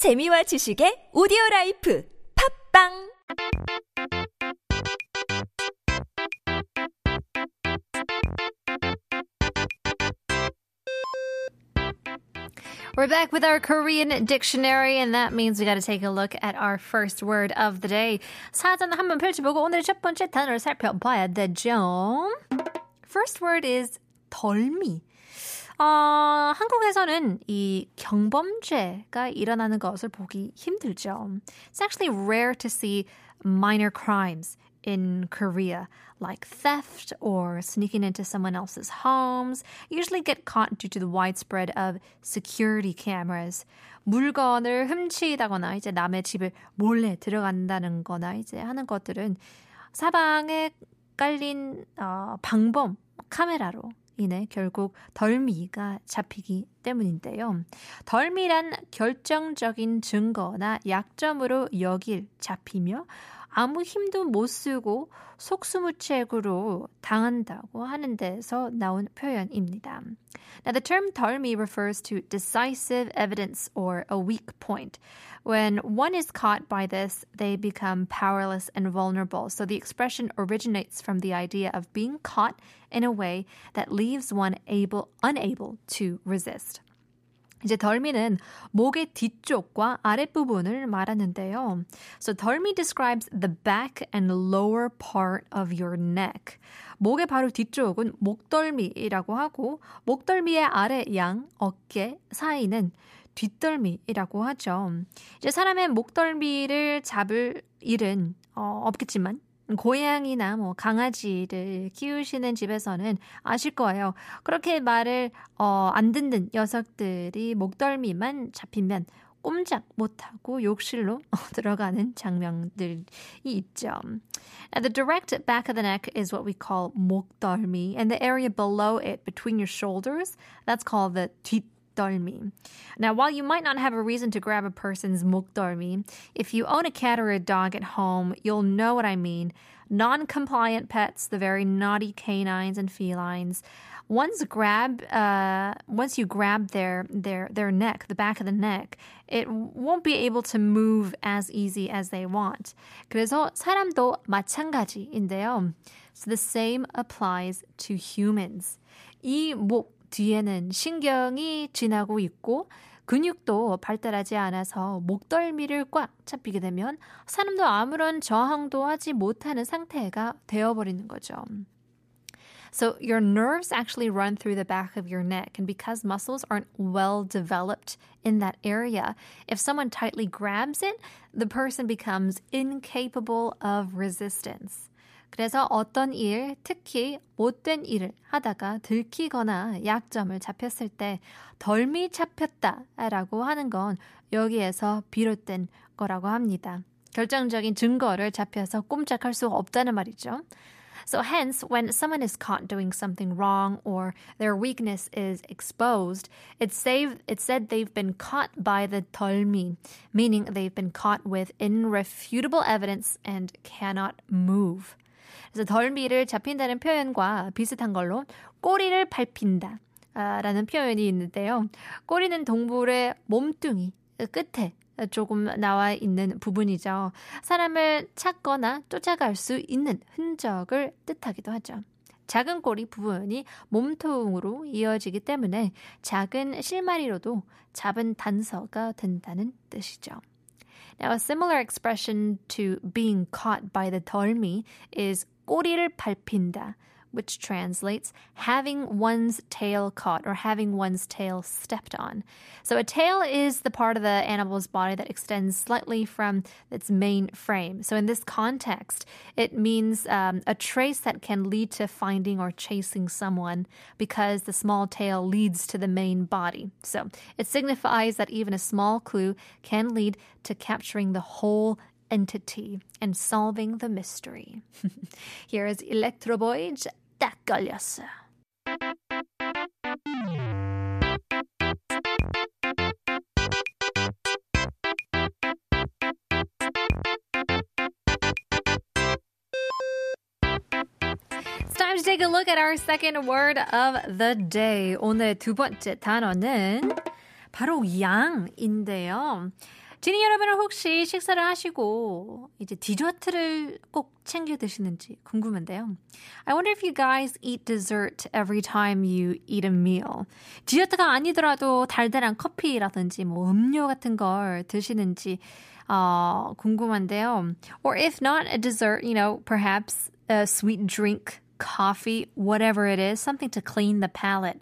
재미와 지식의 오디오 라이프 팝빵 We're back with our Korean dictionary, and that means we got to take a look at our first word of the day. 사전 한번 펼쳐보고 오늘 첫 번째 단어를 살펴봐야 되죠. First word is 덜미. 어, 한국에서는 이 경범죄가 일어나는 것을 보기 힘들죠. It's actually rare to see minor crimes in Korea, like theft or sneaking into someone else's homes, usually get caught due to the widespread of security cameras. 물건을 훔치다거나 이제 남의 집을 몰래 들어간다는 거나 이제 하는 것들은 사방에 깔린 어, 방범 카메라로 인해 결국 덜미가 잡히기 때문인데요. 덜미란 결정적인 증거나 약점으로 여길 잡히며 아무 힘도 못 쓰고 속수무책으로 당한다고 하는 데서 나온 표현입니다. Now, the term 덜미 refers to decisive evidence or a weak point. When one is caught by this, they become powerless and vulnerable. So the expression originates from the idea of being caught in a way that leaves one able, unable to resist. 이제 덜미는 목의 뒤쪽과 아랫부분을 말하는데요. So 덜미 describes the back and lower part of your neck. 목의 바로 뒤쪽은 목덜미라고 하고 목덜미의 아래 양 어깨 사이는 뒷덜미라고 하죠. 이제 사람의 목덜미를 잡을 일은 어, 없겠지만 고양이나 뭐 강아지를 키우시는 집에서는 아실 거예요. 그렇게 말을 어, 안 듣는 녀석들이 목덜미만 잡히면 꼼짝 못하고 욕실로 들어가는 장면들이 있죠. Now, the direct back of the neck is what we call 목덜미, and the area below it, between your shoulders, that's called the 뒷 목덜미. Now, while you might not have a reason to grab a person's 목덜미, if you own a cat or a dog at home, you'll know what I mean. Non-compliant pets, the very naughty canines and felines, once grab, uh, once you grab their their their neck, the back of the neck, it won't be able to move as easy as they want. 그래서 사람도 마찬가지인데요. So the same applies to humans. 이목 뒤에는 신경이 지나고 있고 근육도 발달하지 않아서 목덜미를 꽉 잡히게 되면 사람도 아무런 저항도 하지 못하는 상태가 되어버리는 거죠. So your nerves actually run through the back of your neck. And because muscles aren't well developed in that area, if someone tightly grabs it, the person becomes incapable of resistance. 그래서 어떤 일, 특히 못된 일을 하다가 들키거나 약점을 잡혔을 때 덜미 잡혔다라고 하는 건 여기에서 비롯된 거라고 합니다. 결정적인 증거를 잡혀서 꼼짝할 수 없다는 말이죠. So hence, when someone is caught doing something wrong or their weakness is exposed, it's, saved, it's said they've been caught by the 덜미, meaning they've been caught with irrefutable evidence and cannot move. 그래서 덜미를 잡힌다는 표현과 비슷한 걸로 꼬리를 밟힌다. 라는 표현이 있는데요. 꼬리는 동물의 몸뚱이 끝에 조금 나와 있는 부분이죠. 사람을 찾거나 쫓아갈 수 있는 흔적을 뜻하기도 하죠. 작은 꼬리 부분이 몸통으로 이어지기 때문에 작은 실마리로도 잡은 단서가 된다는 뜻이죠. Now, a similar expression to being caught by the 덜미 is 꼬리를 밟힌다, which translates having one's tail caught or having one's tail stepped on. So a tail is the part of the animal's body that extends slightly from its main frame. So in this context, it means um, a trace that can lead to finding or chasing someone because the small tail leads to the main body. So it signifies that even a small clue can lead to capturing the whole entity and solving the mystery. Here is Electro Boys, 딱 걸렸어. 오늘 두 번째 단어는 바로 양인데요. 지니 여러분은 혹시 식사를 하시고 이제 디저트를 꼭 챙겨 드시는지 궁금한데요. I wonder if you guys eat dessert every time you eat a meal. 디저트가 아니더라도 달달한 커피라든지 뭐 음료 같은 걸 드시는지 어, 궁금한데요. Or if not a dessert, you know, perhaps a sweet drink, coffee, whatever it is, something to clean the palate.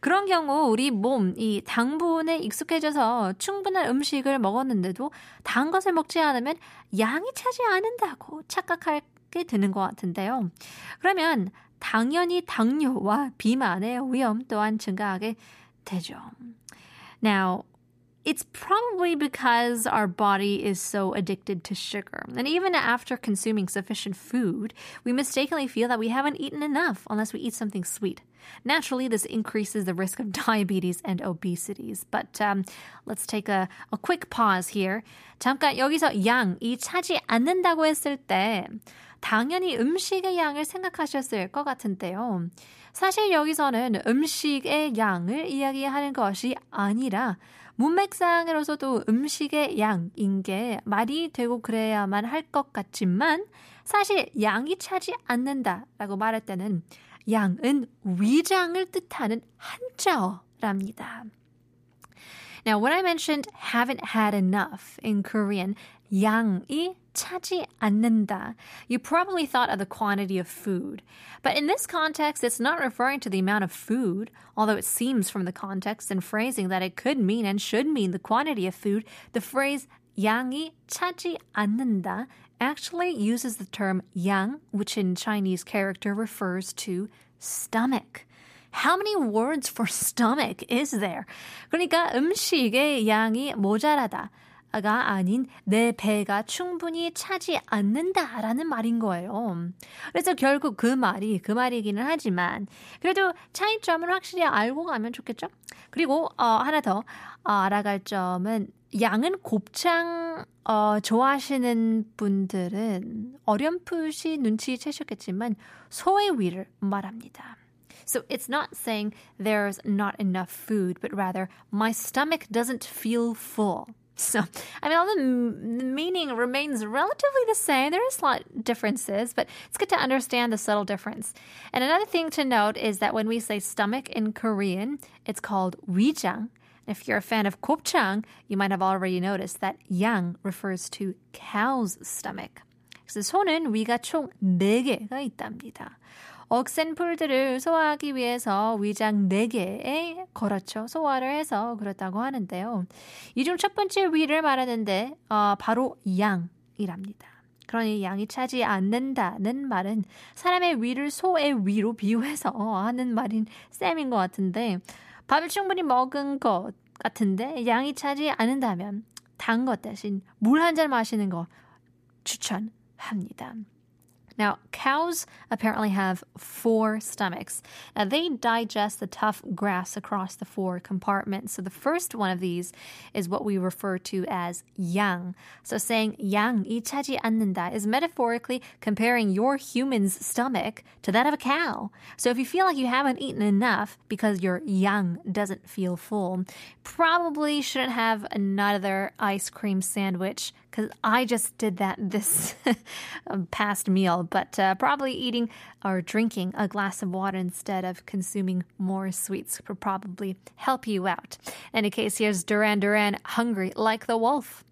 그런 경우 우리 몸, 이 당분에 익숙해져서 충분한 음식을 먹었는데도 단 것을 먹지 않으면 양이 차지 않는다고 착각하게 되는 것 같은데요. 그러면 당연히 당뇨와 비만의 위험 또한 증가하게 되죠. Now, it's probably because our body is so addicted to sugar. And even after consuming sufficient food, we mistakenly feel that we haven't eaten enough unless we eat something sweet. Naturally, this increases the risk of diabetes and obesities. But um, let's take a, a quick pause here. 잠깐 여기서 양이 차지 않는다고 했을 때 당연히 음식의 양을 생각하셨을 것 같은데요. 사실 여기서는 음식의 양을 이야기하는 것이 아니라 문맥상으로서도 음식의 양인 게 말이 되고 그래야만 할 것 같지만 사실 양이 차지 않는다라고 말할 때는 양은 위장을 뜻하는 한자어랍니다. Now, when I mentioned haven't had enough in Korean, 양이 차지 않는다, you probably thought of the quantity of food. But in this context, it's not referring to the amount of food, although it seems from the context and phrasing that it could mean and should mean the quantity of food. The phrase 양이 차지 않는다 actually uses the term 양, which in Chinese character refers to stomach. How many words for stomach is there? 그러니까 음식의 양이 모자라다. 가 아닌 내 배가 충분히 차지 않는다라는 말인 거예요. 그래서 결국 그 말이 그 말이기는 하지만 그래도 차이점을 확실히 알고 가면 좋겠죠? 그리고 어, 하나 더 어, 알아갈 점은 양은 곱창 어, 좋아하시는 분들은 어렴풋이 눈치채셨겠지만 소의 위를 말합니다. So it's not saying there's not enough food, but rather my stomach doesn't feel full. So, I mean, all the m- meaning remains relatively the same. There are slight differences, but it's good to understand the subtle difference. And another thing to note is that when we say stomach in Korean, it's called 위장. If you're a fan of gopchang, you might have already noticed that yang refers to cow's stomach. 그래서 소는 위가 총 4개가 있답니다. 억센풀들을 소화하기 위해서 위장 4개에 걸어쳐 소화를 해서 그렇다고 하는데요. 이 중 첫 번째 위를 말하는데 어, 바로 양이랍니다. 그러니 양이 차지 않는다는 말은 사람의 위를 소의 위로 비유해서 하는 말인 셈인 것 같은데 밥을 충분히 먹은 것 같은데 양이 차지 않는다면 단 것 대신 물 한 잔 마시는 거 추천합니다. Now, cows apparently have four stomachs. Now, they digest the tough grass across the four compartments. So, the first one of these is what we refer to as yang. So, saying 양이 차지 않는다 is metaphorically comparing your human's stomach to that of a cow. So, if you feel like you haven't eaten enough because your yang doesn't feel full, probably shouldn't have another ice cream sandwich because I just did that this past meal, but uh, probably eating or drinking a glass of water instead of consuming more sweets would probably help you out. In any case, here's Duran Duran, Hungry Like the Wolf.